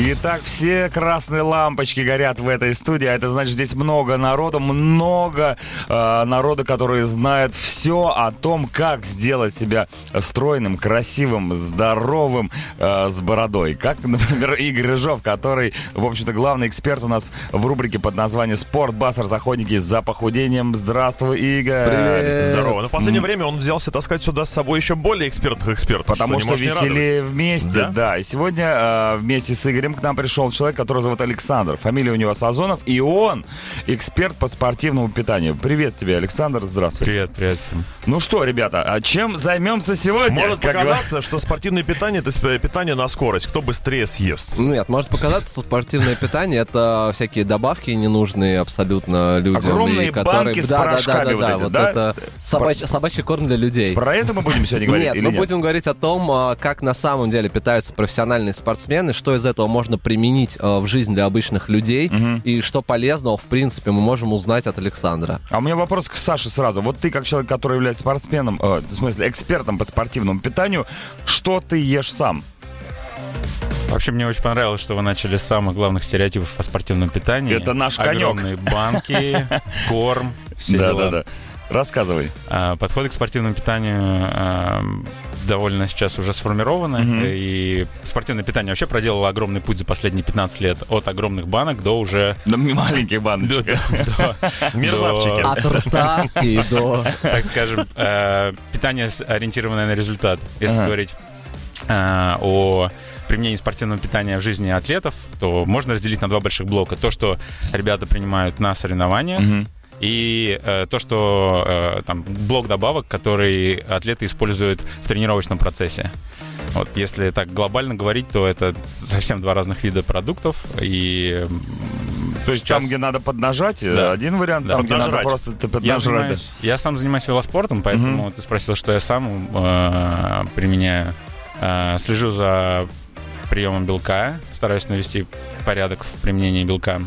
Итак, все красные лампочки горят в этой студии, а это значит, здесь много народу, много э, народа, которые знают все о том, как сделать себя стройным, красивым, здоровым, э, с бородой. Как, например, Игорь Рыжов, который, в общем-то, главный эксперт у нас в рубрике под названием «Спорт Басар Заходники за похудением». Здравствуй, Игорь! Привет! Здорово. Но в последнее время он взялся таскать сюда с собой еще более экспертных экспертов. Потому что, радовать. веселее вместе, да? Да? И сегодня э, вместе с Игорем к нам пришел человек, который зовут Александр. Фамилия у него Сазонов, и он эксперт по спортивному питанию. Привет тебе, Александр, здравствуй. Привет, привет всем. Ну что, ребята, а чем займемся сегодня? Может Как показаться, что спортивное питание это питание на скорость. Кто быстрее съест. Нет, может показаться, что спортивное питание это всякие добавки ненужные абсолютно людям. Огромные и которые... банки с да, да, да, порошками да, вот да, эти, вот да? это собачий, собачий корм для людей. Про это мы будем сегодня говорить Нет, мы нет? будем говорить о том, а, как на самом деле питаются профессиональные спортсмены, что из этого можно применить а, в жизнь для обычных людей, и что полезного, в принципе, мы можем узнать от Александра. А у меня вопрос к Саше сразу. Вот ты, как человек, который является спортсменом, э, в смысле, экспертом по спортивному питанию, что ты ешь сам? Вообще, мне очень понравилось, что вы начали с самых главных стереотипов о спортивном питании. Это наш конек. Огромные банки, корм, все дела. Да-да-да. Рассказывай. А, Подходы к спортивному питанию а, довольно сейчас уже сформированы. Мгм. И спортивное питание вообще проделало огромный путь за последние 15 лет. От огромных банок до уже... Да, маленьких до- баночек. до- Мерзавчики. до, От рта и до... так скажем, э, питание, ориентированное на результат. Если говорить э, о применении спортивного питания в жизни атлетов, то можно разделить на два больших блока. То, что ребята принимают на соревнованиях, Мгм. И э, то, что э, там блок добавок, который атлеты используют в тренировочном процессе. Вот, если так глобально говорить, то это совсем два разных вида продуктов. И То есть сейчас там, где надо поднажать, э, Да. один вариант, Да, там, где надо просто ты я, поднажрать. занимаюсь, я сам занимаюсь велоспортом, поэтому Мгм. ты спросил, что я сам э, применяю. Э, слежу за приемом белка, стараюсь навести порядок в применении белка.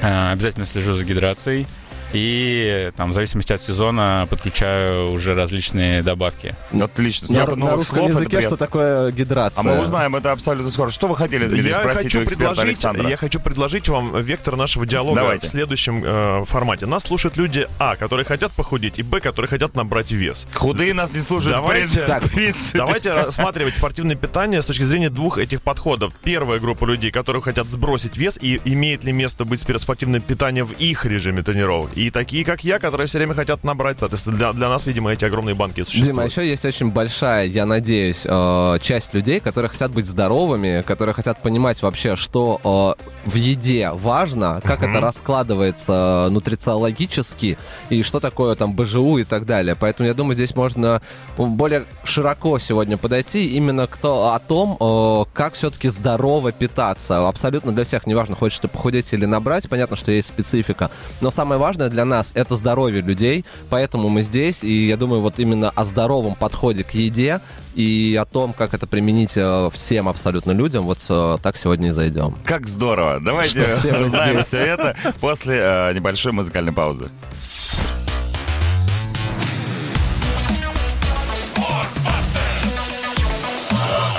Э, обязательно слежу за гидрацией. И там, в зависимости от сезона, подключаю уже различные добавки. Отлично. На, на русском слов, языке что такое А гидрация? мы узнаем это абсолютно скоро. Что вы хотели, Дмитрий, Я спросить хочу, у эксперта предложить, Александра? я хочу предложить вам вектор нашего диалога Давайте. в следующем э, формате. Нас слушают люди, а, которые хотят похудеть, и, б, которые хотят набрать вес. Худые нас не слушают, в Давайте- принципе. Так, в принципе. Давайте рассматривать спортивное питание с точки зрения двух этих подходов. Первая группа людей, которые хотят сбросить вес, и имеет ли место быть спортивное питание в их режиме тренировок. И такие, как я, которые все время хотят набрать. Соответственно, для, для нас, видимо, эти огромные банки существуют. Дима, еще есть очень большая, я надеюсь, э, часть людей, которые хотят быть здоровыми, которые хотят понимать вообще, что э, в еде важно, как это раскладывается нутрициологически и что такое там БЖУ и так далее. Поэтому я думаю, здесь можно более широко сегодня подойти именно к то, о том, э, как все-таки здорово питаться. Абсолютно для всех, неважно, хочешь ты похудеть или набрать, понятно, что есть специфика. Но самое важное для нас это здоровье людей, поэтому мы здесь, и я думаю, вот именно о здоровом подходе к еде и о том, как это применить э, всем абсолютно людям, вот э, так сегодня и зайдем. Как здорово. Давайте узнаем все это после э, небольшой музыкальной паузы.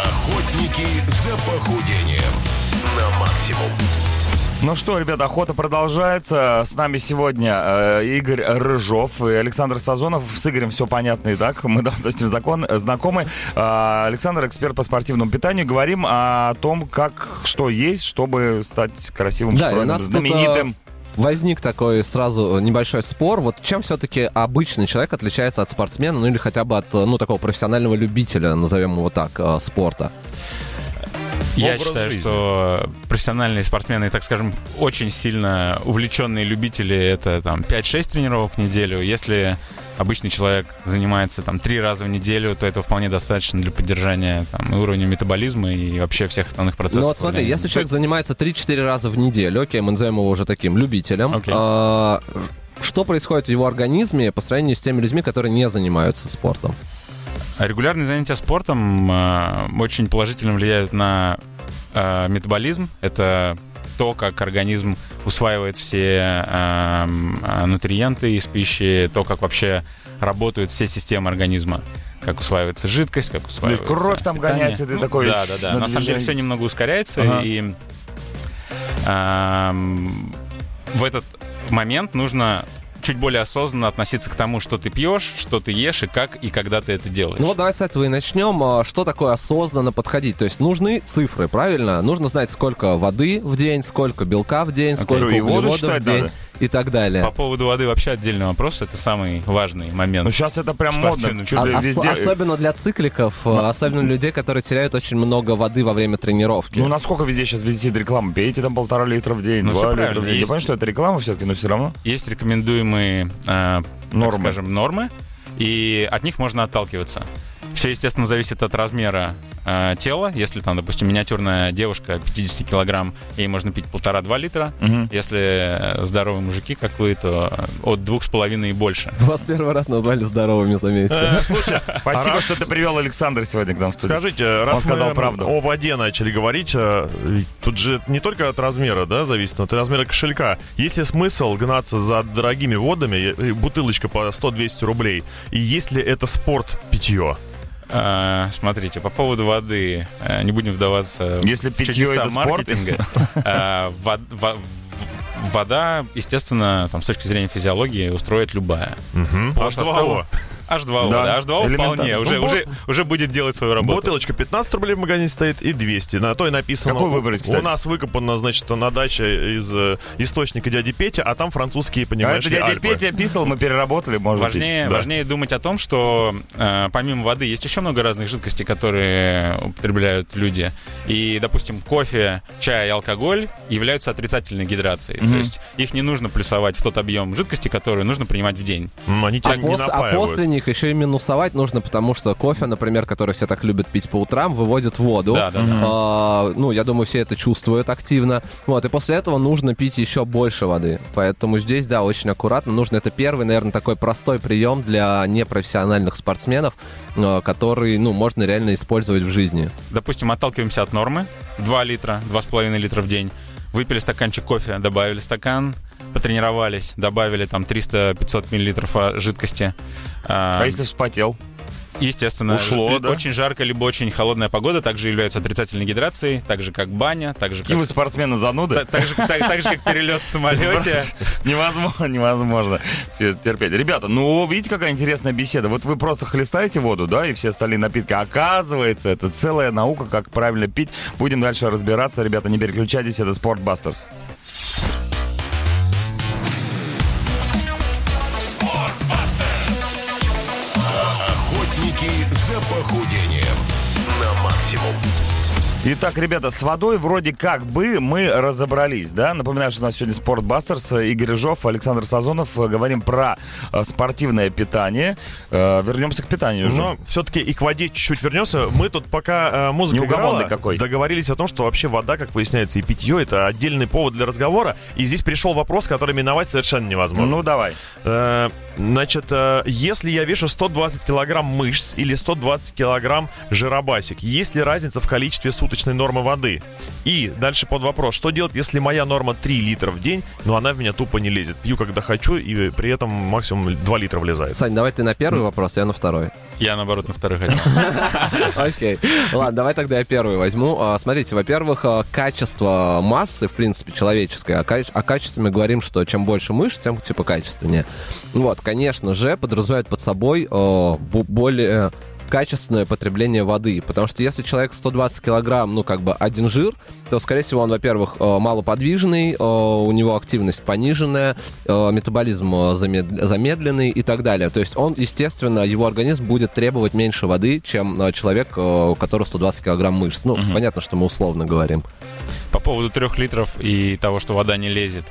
Охотники за похудением. Ну что, ребята, охота продолжается. С нами сегодня э, Игорь Рыжов и Александр Сазонов. С Игорем все понятно и так. Мы давно с ним закон, знакомы. А, Александр, эксперт по спортивному питанию. Говорим о том, как, что есть, чтобы стать красивым, Да, стройным, тут, знаменитым. Возник такой сразу небольшой спор. Вот чем все-таки обычный человек отличается от спортсмена, ну или хотя бы от, ну, такого профессионального любителя, назовем его так, э, спорта? Я считаю, жизни. что профессиональные спортсмены, так скажем, очень сильно увлеченные любители, это там 5-6 тренировок в неделю. Если обычный человек занимается там три раза в неделю, то это вполне достаточно для поддержания там, уровня метаболизма и вообще всех основных процессов. Ну вот смотри, если человек занимается 3-4 раза в неделю, окей, мы назовем его уже таким любителем, Окей. а, что происходит в его организме по сравнению с теми людьми, которые не занимаются спортом? Регулярные занятия спортом э, очень положительно влияют на э, метаболизм. Это то, как организм усваивает все э, э, нутриенты из пищи, то, как вообще работают все системы организма. как усваивается жидкость, как Ну усваивается кровь там питание. гоняется, ты Ну, такой... Да, да, да. на На самом деле все немного ускоряется, Ага. и ам, в этот момент нужно чуть более осознанно относиться к тому, что ты пьешь, что ты ешь и как и когда ты это делаешь. Ну вот давай с этого и начнем. А, Что такое осознанно подходить? То есть нужны цифры, правильно? Нужно знать, сколько воды в день, сколько белка в день, сколько что, и воду углеводов в день надо? И так далее. По поводу воды вообще отдельный вопрос, это самый важный момент. Ну сейчас это прям Спортивный. модно. А- везде... Особенно для цикликов, а, особенно людей, которые теряют очень много воды во время тренировки. Ну, насколько везде сейчас висит реклама? Пейте там полтора литра в день, Ну, два литра правильно. в день. Я Есть- понимаю, что это реклама все-таки, но все равно. Есть рекомендуемые, э, Нормы. так скажем, нормы, и от них можно отталкиваться. Все, естественно, зависит от размера э, тела. Если там, допустим, миниатюрная девушка 50 килограмм, ей можно пить полтора-два литра. Мгм. Если э, здоровые мужики, как вы, то от двух с половиной и больше. Вас первый раз назвали здоровыми, заметьте. Э, Слушай, Спасибо, что ты привел Александра сегодня к нам в студию. Скажите, раз сказал правду. о воде начали говорить, э, тут же не только от размера, да, зависит, но от размера кошелька. Есть ли смысл гнаться за дорогими водами, бутылочка по 100-200 рублей, и есть ли это спорт питье? Э, Смотрите, по поводу воды, э, не будем вдаваться Если в чудеса это маркетинга. Вод- в- Вода, естественно, там, с точки зрения физиологии, устроит любая. Угу. По составу- H2O, Да, да, H2O элементарно. вполне, уже, Ну, уже, уже будет делать свою работу. Бутылочка 15 рублей в магазине стоит и 200. На то и написано. Какой выбрать, кстати? У нас выкопано, значит, на даче из э, источника дяди Петя, а там французские, А понимаешь, это дядя Альпы. Петя писал, мы переработали, может Важнее, быть. Да. важнее думать о том, что э, помимо воды есть еще много разных жидкостей, которые употребляют люди. И, допустим, кофе, чай и алкоголь являются отрицательной гидрацией. Мгм. То есть их не нужно плюсовать в тот объем жидкости, который нужно принимать в день. М, Они тебя А, не пос- а после них еще и минусовать нужно, потому что кофе, например, который все так любят пить по утрам, выводит воду. Да, да, да. А, ну, я думаю, все это чувствуют активно. Вот, и после этого нужно пить еще больше воды. Поэтому здесь, да, очень аккуратно. Нужно, это первый, наверное, такой простой прием для непрофессиональных спортсменов, э, который, ну, можно реально использовать в жизни. Допустим, отталкиваемся от нормы. 2 литра, 2,5 литра в день. Выпили стаканчик кофе, добавили стакан, потренировались, добавили там 300-500 миллилитров а, жидкости. А, А если вспотел? Естественно, Ушло, да? очень жаркая либо очень холодная погода также являются отрицательной гидрацией, так же как баня, так же Какие вы как, спортсмены зануды? та- так же, так- так же, как перелет в самолете. Невозможно, невозможно все это терпеть. Ребята, ну, видите, какая интересная беседа. Вот вы просто хлестаете воду, да, и все остальные напитки. Оказывается, это целая наука, как правильно пить. Будем дальше разбираться. Ребята, не переключайтесь, это Спортбастерс. Охотники Итак, ребята, с водой вроде как бы мы разобрались, да? Напоминаю, что у нас сегодня Спортбастерс, Игорь Рыжов, Александр Сазонов. Э, Говорим про э, спортивное питание. Э, Вернемся к питанию уже. Но все-таки и к воде чуть-чуть вернемся. Мы тут пока э, музыка играла, какой. договорились о том, что вообще вода, как выясняется, и питье это отдельный повод для разговора. И здесь пришел вопрос, который миновать совершенно невозможно. Ну, давай. Значит, э, если я вешу 120 килограмм мышц или 120 килограмм жиробасик, есть ли разница в количестве суточной нормы воды? И дальше под вопрос, что делать, если моя норма 3 литра в день, но она в меня тупо не лезет? Пью, когда хочу, и при этом максимум 2 литра влезает. Сань, давай ты на первый вопрос, я на второй. Я, наоборот, на второй хотел. Окей. Ладно, давай тогда я первый возьму. А, Смотрите, во-первых, а, качество массы, в принципе, человеческое. Каче- о качестве мы говорим, что чем больше мышц, тем типа качественнее. Вот, конечно же, подразумевает под собой бу- более качественное потребление воды. Потому что если человек 120 килограмм, ну, как бы один жир, то, скорее всего, он, во-первых, э, малоподвижный, э, у него активность пониженная, э, метаболизм э, замед- замедленный и так далее. То есть он, естественно, его организм будет требовать меньше воды, чем э, человек, э, у которого 120 килограмм мышц. Ну, понятно, что мы условно говорим. По поводу трех литров и того, что вода не лезет.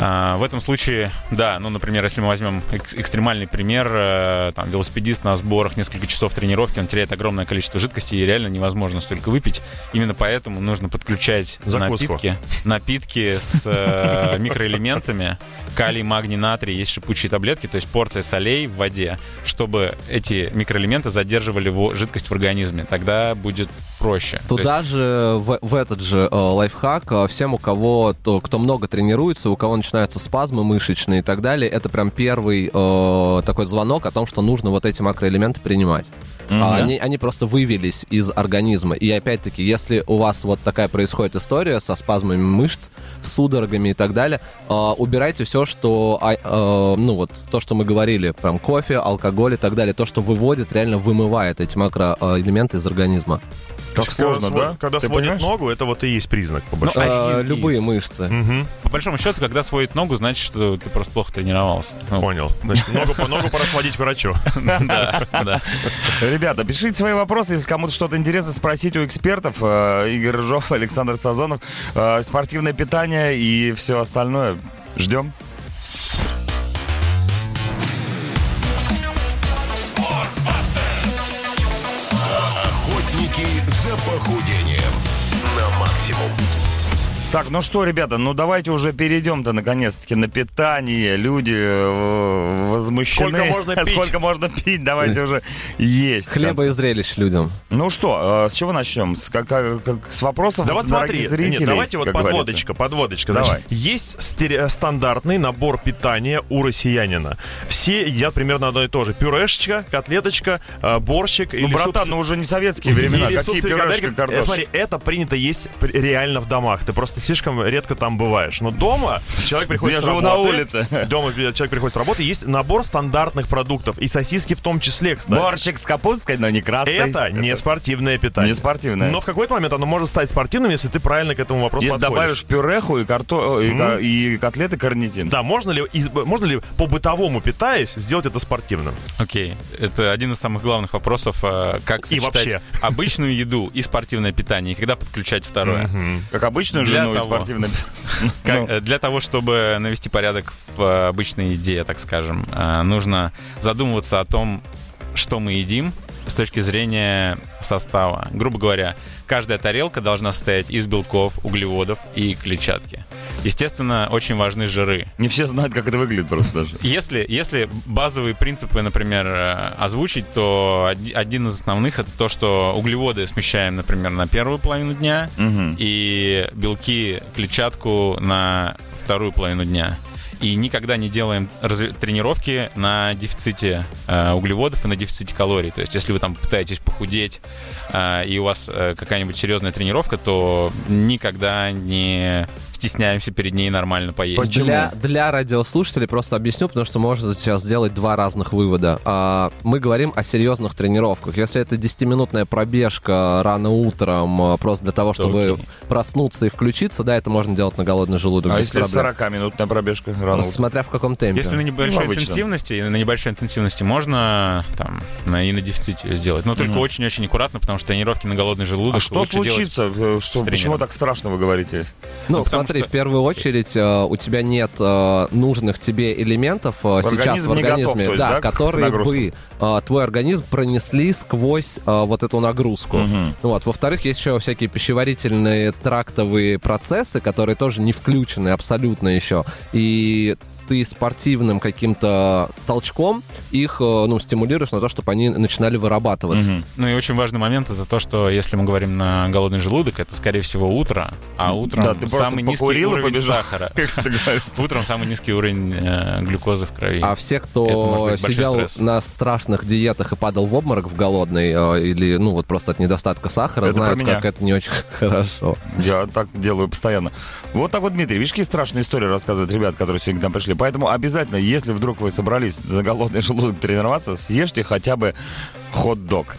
А, в этом случае, да, ну, например, если мы возьмем экс- экстремальный пример, э, там, велосипедист на сборах несколько часов тренировки, он теряет огромное количество жидкости, и реально невозможно столько выпить. Именно поэтому нужно подключать Закуску. напитки, напитки с э, микроэлементами, калий, магний, натрий, есть шипучие таблетки, то есть порция солей в воде, чтобы эти микроэлементы задерживали жидкость в организме. Тогда будет проще. То есть Туда же, в, в этот же э, лайфхак, э, всем, у кого, то, кто много тренируется, у кого начинаются спазмы мышечные и так далее, это прям первый э, такой звонок о том, что нужно вот эти макроэлементы принимать. А они, они просто вывелись из организма. И опять-таки, если у вас вот такая происходит история со спазмами мышц, судорогами и так далее, э, убирайте все, что, а, э, ну вот, то, что мы говорили, прям кофе, алкоголь и так далее, то, что выводит, реально вымывает эти макроэлементы из организма. Так Когда сложно, да? Когда Ты сводит понимаешь? ногу, это вот и есть признак, по Ну, большому Э, один любые из. мышцы. Мгм. По большому счету, когда сводит ногу, значит, что ты просто плохо тренировался. Ну, Понял. Значит, ногу, по- ногу пора сводить к врачу. да, да. Ребята, пишите свои вопросы, если кому-то что-то интересно спросить у экспертов. Э, Игорь Рыжов, Александр Сазонов. Э, Спортивное питание и все остальное. Ждем. Охотники за похудением на максимум. Так, ну что, ребята, ну давайте уже перейдем-то наконец-таки на питание. Люди э, возмущены. Сколько можно пить? Сколько можно пить, давайте уже есть. Хлеба и зрелищ людям. Ну что, э, с чего начнем? С, как- как- как- с вопросов Да вот смотри, зрителей, нет, давайте вот подводочка, подводочка. Давай. Значит, есть стере- стандартный набор питания у россиянина. Все едят примерно одно и то же. Пюрешечка, котлеточка, э, борщик говорится. Ну, или братан, суп- ну уже не советские времена. Или Какие пюрешки. Э, картошка? Смотри, это принято есть реально в домах. Ты просто слишком редко там бываешь. Но дома человек приходит Я с живу работы. на улице. Дома человек приходит с работы, есть набор стандартных продуктов. И сосиски в том числе, кстати. Борщик с капусткой, но не красный. Это не спортивное питание. Не спортивное. Но в какой-то момент оно может стать спортивным, если ты правильно к этому вопросу Если подходишь. добавишь пюреху и, карто... и, ка- и котлеты карнитин. Да, можно ли, из- можно ли по-бытовому питаясь сделать это спортивным? Окей, это один из самых главных вопросов, э, как И сочетать вообще. обычную еду и спортивное питание, и когда подключать второе. Как обычную Для жену и того. спортивное. Как, Ну. э, Для того, чтобы навести порядок в э, обычной еде, так скажем, нужно задумываться о том, что мы едим с точки зрения состава. Грубо говоря, каждая тарелка должна состоять из белков, углеводов и клетчатки. Естественно, очень важны жиры. Не все знают, как это выглядит просто даже. Если, если базовые принципы, например, э, озвучить, то оди- один из основных это то, что углеводы смещаем, например, на первую половину дня, Мгм. и белки, клетчатку на вторую половину дня. И никогда не делаем тренировки на дефиците э, углеводов и на дефиците калорий. То есть, если вы там пытаетесь похудеть, э, и у вас э, какая-нибудь серьезная тренировка, то никогда не стесняемся перед ней нормально поесть. Почему? Для, для радиослушателей просто объясню, потому что можно сейчас сделать два разных вывода. А, мы говорим о серьезных тренировках. Если это 10-минутная пробежка рано утром, а, просто для того, чтобы окей. проснуться и включиться, да, это можно делать на голодный желудок А если проблем. 40-минутная пробежка рано утром? Смотря в каком темпе. Если на небольшой Ну, интенсивности, на небольшой интенсивности можно там на, и на дефиците сделать. Но только очень-очень аккуратно, потому что тренировки на голодный желудок А что случится? Э, Что, почему так страшно вы говорите? Ну, Ну, потому смотри, что- в первую очередь э, у тебя нет э, нужных тебе элементов э, сейчас в готов, организме, то есть, да, да, которые бы э, твой организм пронесли сквозь э, вот эту нагрузку. Мгм. Вот. Во-вторых, есть еще всякие пищеварительные трактовые процессы, которые тоже не включены абсолютно еще. И ты спортивным каким-то толчком их, э, ну, стимулируешь на то, чтобы они начинали вырабатываться. Мгм. Ну и очень важный момент это то, что если мы говорим на голодный желудок, это скорее всего утро, а утром Да, ты самый низкий уровень побежал. сахара. Утром самый низкий уровень э, глюкозы в крови. А все, кто сидел на страшных диетах и падал в обморок в голодный, э, или, ну, вот просто от недостатка сахара, знают, как это не очень хорошо. Я так делаю постоянно. Вот так вот, Дмитрий, видишь, какие страшные истории рассказывают ребят, которые сегодня к нам пришли. Поэтому обязательно, если вдруг вы собрались за голодный желудок тренироваться, съешьте хотя бы хот-дог.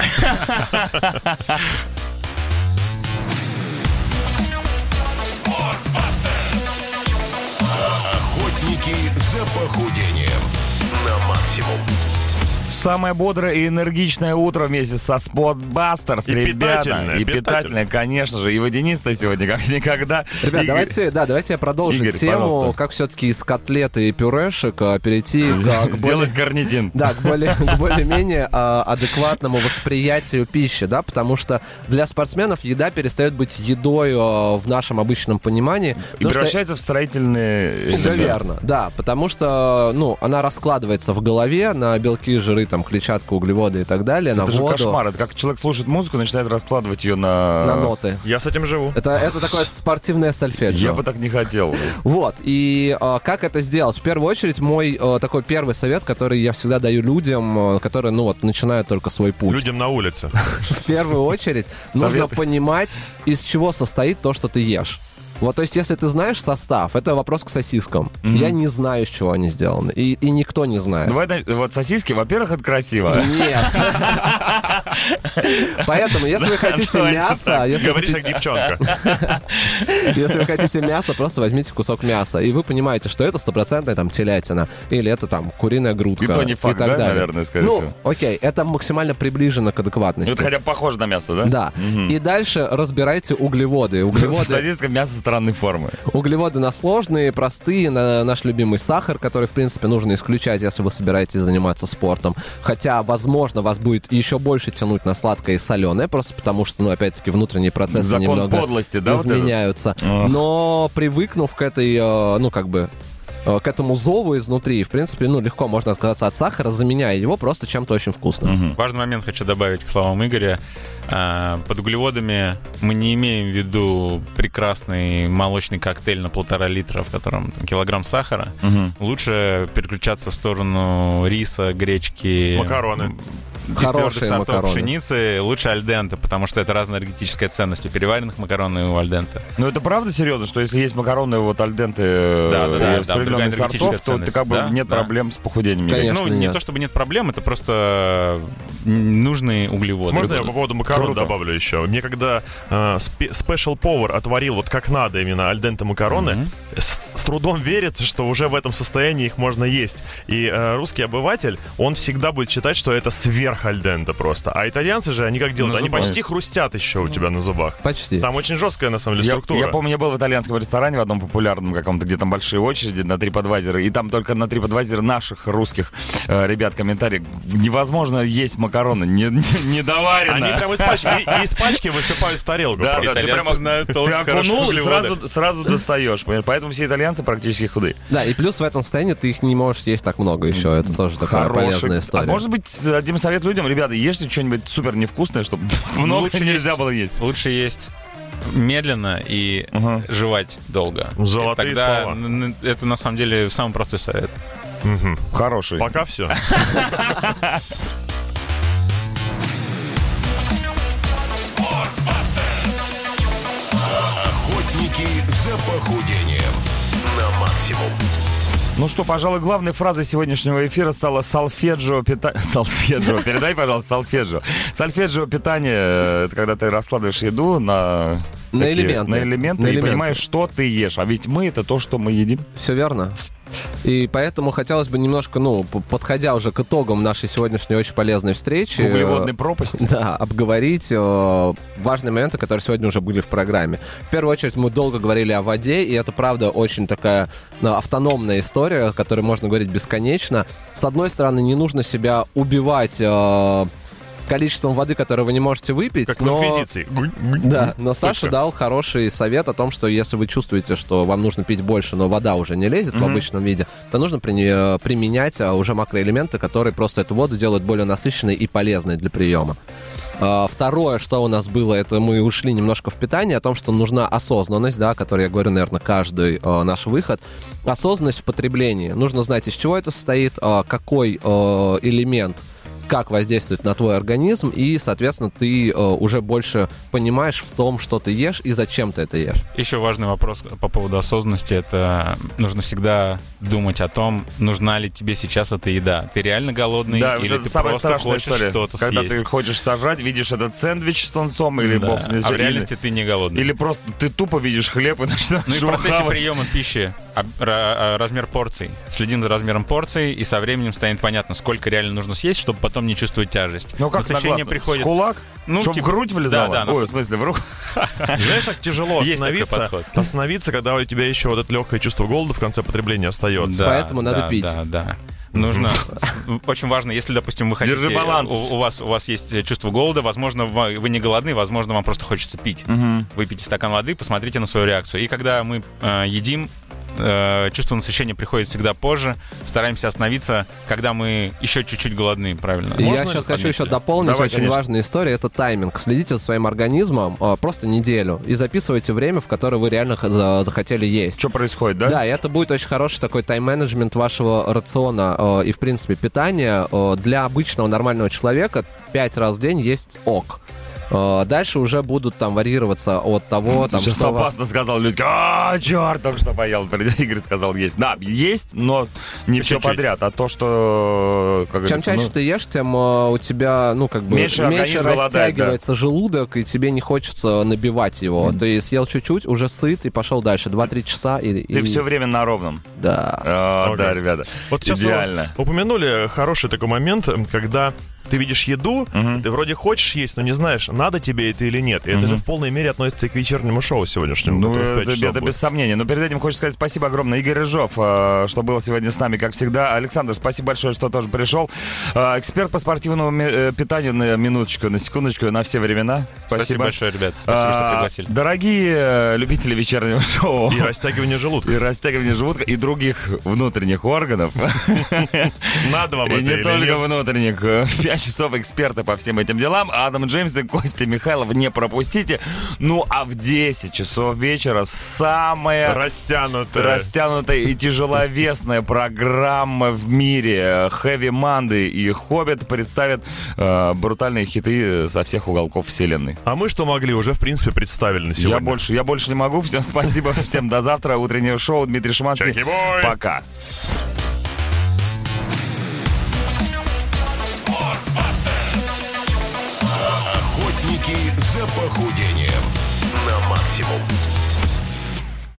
Охотники за похудением на максимум. Самое бодрое и энергичное утро вместе со И ребята. питательное, И питательное. питательное, конечно же. И водянисто сегодня, как никогда. Ребят, Игорь, давайте, да, давайте я продолжу Игорь, тему, пожалуйста. как все-таки из котлеты и пюрешек а, перейти к, к Сделать более... карнитин. Да, к более, к более-менее а, адекватному восприятию пищи, да, потому что для спортсменов еда перестает быть едой а, в нашем обычном понимании. И что- превращается в строительные... Все верно, да, потому что, ну, она раскладывается в голове на белки, жиры, там, клетчатку, углеводы и так далее, на Это же воду, кошмар. Это как человек слушает музыку, начинает раскладывать ее на... на ноты. Я с этим живу. Это, это такое спортивное сольфеджио. Я бы так не хотел. Вот, и а, как это сделать? В первую очередь, мой а, такой первый совет, который я всегда даю людям, а, которые, ну вот, начинают только свой путь. Людям на улице. В первую очередь, нужно понимать, из чего состоит то, что ты ешь. Вот, то есть, если ты знаешь состав, это вопрос к сосискам. Я не знаю, из чего они сделаны. И, и никто не знает. Давай, вот сосиски, во-первых, это красиво. Нет. Поэтому, если вы хотите мясо, Говоришь, как девчонка. Если вы хотите мясо, просто возьмите кусок мяса. И вы понимаете, что это стопроцентная там телятина. Или это там куриная грудка. И то не факт, да, наверное, скорее ну, всего. окей, это максимально приближено к адекватности. Это хотя бы похоже на мясо, да? Да. И дальше разбирайте углеводы. Углеводы, Сосиска мясо странной формы. углеводы на сложные, простые, на наш любимый сахар, который, в принципе, нужно исключать, если вы собираетесь заниматься спортом. Хотя, возможно, вас будет еще больше тянуть на сладкое и соленое, просто потому что, ну, опять-таки, внутренние процессы Закон немного подлости, да, вот изменяются. Ах. Но привыкнув к этой, э, ну, как бы, к этому зову изнутри, в принципе, ну, легко можно отказаться от сахара, заменяя его просто чем-то очень вкусным. Важный момент хочу добавить к словам Игоря. А, Под углеводами мы не имеем в виду прекрасный молочный коктейль на полтора литра, в котором там килограмм сахара. Лучше переключаться в сторону риса, гречки, Макароны. Хорошие твердых макароны. пшеницы. Лучше альденте, потому что это разная энергетическая ценность у переваренных макарон и у альденте. Но это правда серьезно, что если есть макароны вот альденты э, Да, да, да, определенных сортов, то ты как бы да, нет да. проблем с похудением. Конечно, ну, не нет. то чтобы нет проблем, это просто м, нужные углеводы. Можно я по поводу макарон Круто. добавлю еще? Мне когда э, спе- Special Power отварил вот как надо именно альденте макароны, с, с трудом верится, что уже в этом состоянии их можно есть. И э, русский обыватель, он всегда будет считать, что это сверх альденте просто. А итальянцы же, они как делают? На Они зубах. почти хрустят еще у тебя на зубах. Почти. Там очень жесткая, на самом деле, Я, структура. я помню, я был в итальянском ресторане в одном популярном каком-то, где там большие очереди на TripAdvisor, и там только на TripAdvisor наших русских э, ребят комментарии. Невозможно есть макароны, не, не, недоварено. Они прям из пачки, и- из пачки высыпают в тарелку. Да, да, ты прямо знают ты окунул и сразу, сразу достаешь. понимаешь? Поэтому все итальянцы практически худые. Да, и плюс в этом состоянии ты их не можешь есть так много еще. Это тоже такая Хороший. полезная история. А может быть, один совет людям, ребята, ешьте что-нибудь супер невкусное, чтобы много Лучше нельзя есть. было есть. Лучше есть медленно и Ага. жевать долго. Золотые И Тогда слова. это на самом деле самый простой совет. Мгм. Хороший. Пока все. Охотники за похудением на максимум. Ну что, пожалуй, главной фразой сегодняшнего эфира стала сальфеджио питание. Сальфеджио, передай, пожалуйста, сальфеджио. Сальфеджио питание э, это когда ты раскладываешь еду на... На такие- элементы. На элементы На и элементы. понимаешь, что ты ешь. А ведь мы это то, что мы едим. Все верно. И поэтому хотелось бы немножко, ну, подходя уже к итогам нашей сегодняшней очень полезной встречи... Углеводной пропасти. Да, обговорить э, важные моменты, которые сегодня уже были в программе. В первую очередь мы долго говорили о воде, и это, правда, очень такая ну, автономная история, о которой можно говорить бесконечно. С одной стороны, не нужно себя убивать э, количеством воды, которое вы не можете выпить, Как в но... Инквизиции. Да, но Саша Точка. дал хороший совет о том, что если вы чувствуете, что вам нужно пить больше, но вода уже не лезет в обычном виде, то нужно при- э, применять а, уже макроэлементы, которые просто эту воду делают более насыщенной и полезной для приема. А, Второе, что у нас было, это мы ушли немножко в питание, о том, что нужна осознанность, да, о которой я говорю, наверное, каждый э, наш выход. Осознанность в потреблении. Нужно знать, из чего это состоит, э, какой э, элемент как воздействует на твой организм, и, соответственно, ты э, уже больше понимаешь в том, что ты ешь и зачем ты это ешь. Еще важный вопрос по поводу осознанности. Это нужно всегда думать о том, нужна ли тебе сейчас эта еда. Ты реально голодный Да, или вот это ты самая просто страшная хочешь история. что-то Когда съесть. ты хочешь сажать, видишь этот сэндвич с тунцом или Да. бокс. А в реальности ты не голодный. Или просто ты тупо видишь хлеб и начинаешь Ну и в процессе хавать. приема пищи размер порций. Следим за размером порций, и со временем станет понятно, сколько реально нужно съесть, чтобы потом не чувствовать тяжесть. Ну как Насыщение приходит... С кулак? Ну, Чтоб типа- в грудь влезало? Да, да, Ой, в смысле, в руку? Знаешь, как тяжело Есть такой остановиться, подход. остановиться, когда у тебя еще вот это легкое чувство голода в конце потребления остается. Да, Поэтому надо да, пить. Да, да. Нужно. Очень важно, если, допустим, вы хотите. Держи баланс. У, у вас у вас есть чувство голода, возможно, вы не голодны, возможно, вам просто хочется пить. Выпейте стакан воды, посмотрите на свою реакцию. И когда мы э, едим, э, чувство насыщения приходит всегда позже. Стараемся остановиться, когда мы еще чуть-чуть голодны, правильно? Можно я сейчас хочу еще дополнить Давай, очень конечно. важная история. Это тайминг. Следите за своим организмом э, просто неделю и записывайте время, в которое вы реально за- захотели есть. Что происходит, да? Да, и это будет очень хороший такой тайм-менеджмент вашего рациона э, и, в принципе, питания. Э, для обычного нормального человека 5 раз в день есть ок. Э, дальше уже будут там варьироваться от того, там, Сейчас что у вас... опасно сказал Людька. А, черт, только что поел. Игорь сказал есть. Да, есть, но не все подряд. А то, что... Как Чем чаще ну, ты ешь, тем э, у тебя, ну, как бы, Меньше меньше, растягивается желудок, и тебе не хочется набивать его. Ты съел чуть-чуть, уже сыт, и пошел дальше. 2-3 часа, и... Ты и- все время на ровном. Да. А, Окей. Да, ребята. Вот сейчас Идеально. упомянули хороший такой момент, когда ты видишь еду, ты вроде хочешь есть, но не знаешь, надо тебе это или нет. И это же в полной мере относится и к вечернему шоу сегодняшнему. Ну, это, это будет. без сомнения. Но перед этим хочется сказать спасибо огромное Игорь Рыжов, э, что был сегодня с нами, как всегда. Александр, спасибо большое, что тоже пришел. Э, Эксперт по спортивному э, питанию на минуточку, на секундочку, на все времена. Спасибо, Спасибо большое, ребят. Спасибо, что А, пригласили. Дорогие любители вечернего шоу. И растягивание желудка. и растягивание желудка и других внутренних органов. Надо вам И не только внутренних. В 5 часов эксперты по всем этим делам. Адам Джеймс и Костя Михайлов не пропустите. Ну, а в 10 часов вечера самая Растянутое. растянутая и тяжеловесная программа в мире. Хэви Манды и Хоббит представят э, брутальные хиты со всех уголков вселенной. А мы что могли, уже в принципе представили на сегодня. Я больше, я больше не могу. Всем спасибо. Всем до завтра. Утреннее шоу. Дмитрий Шиманский. Пока. Охотники за похудением на максимум.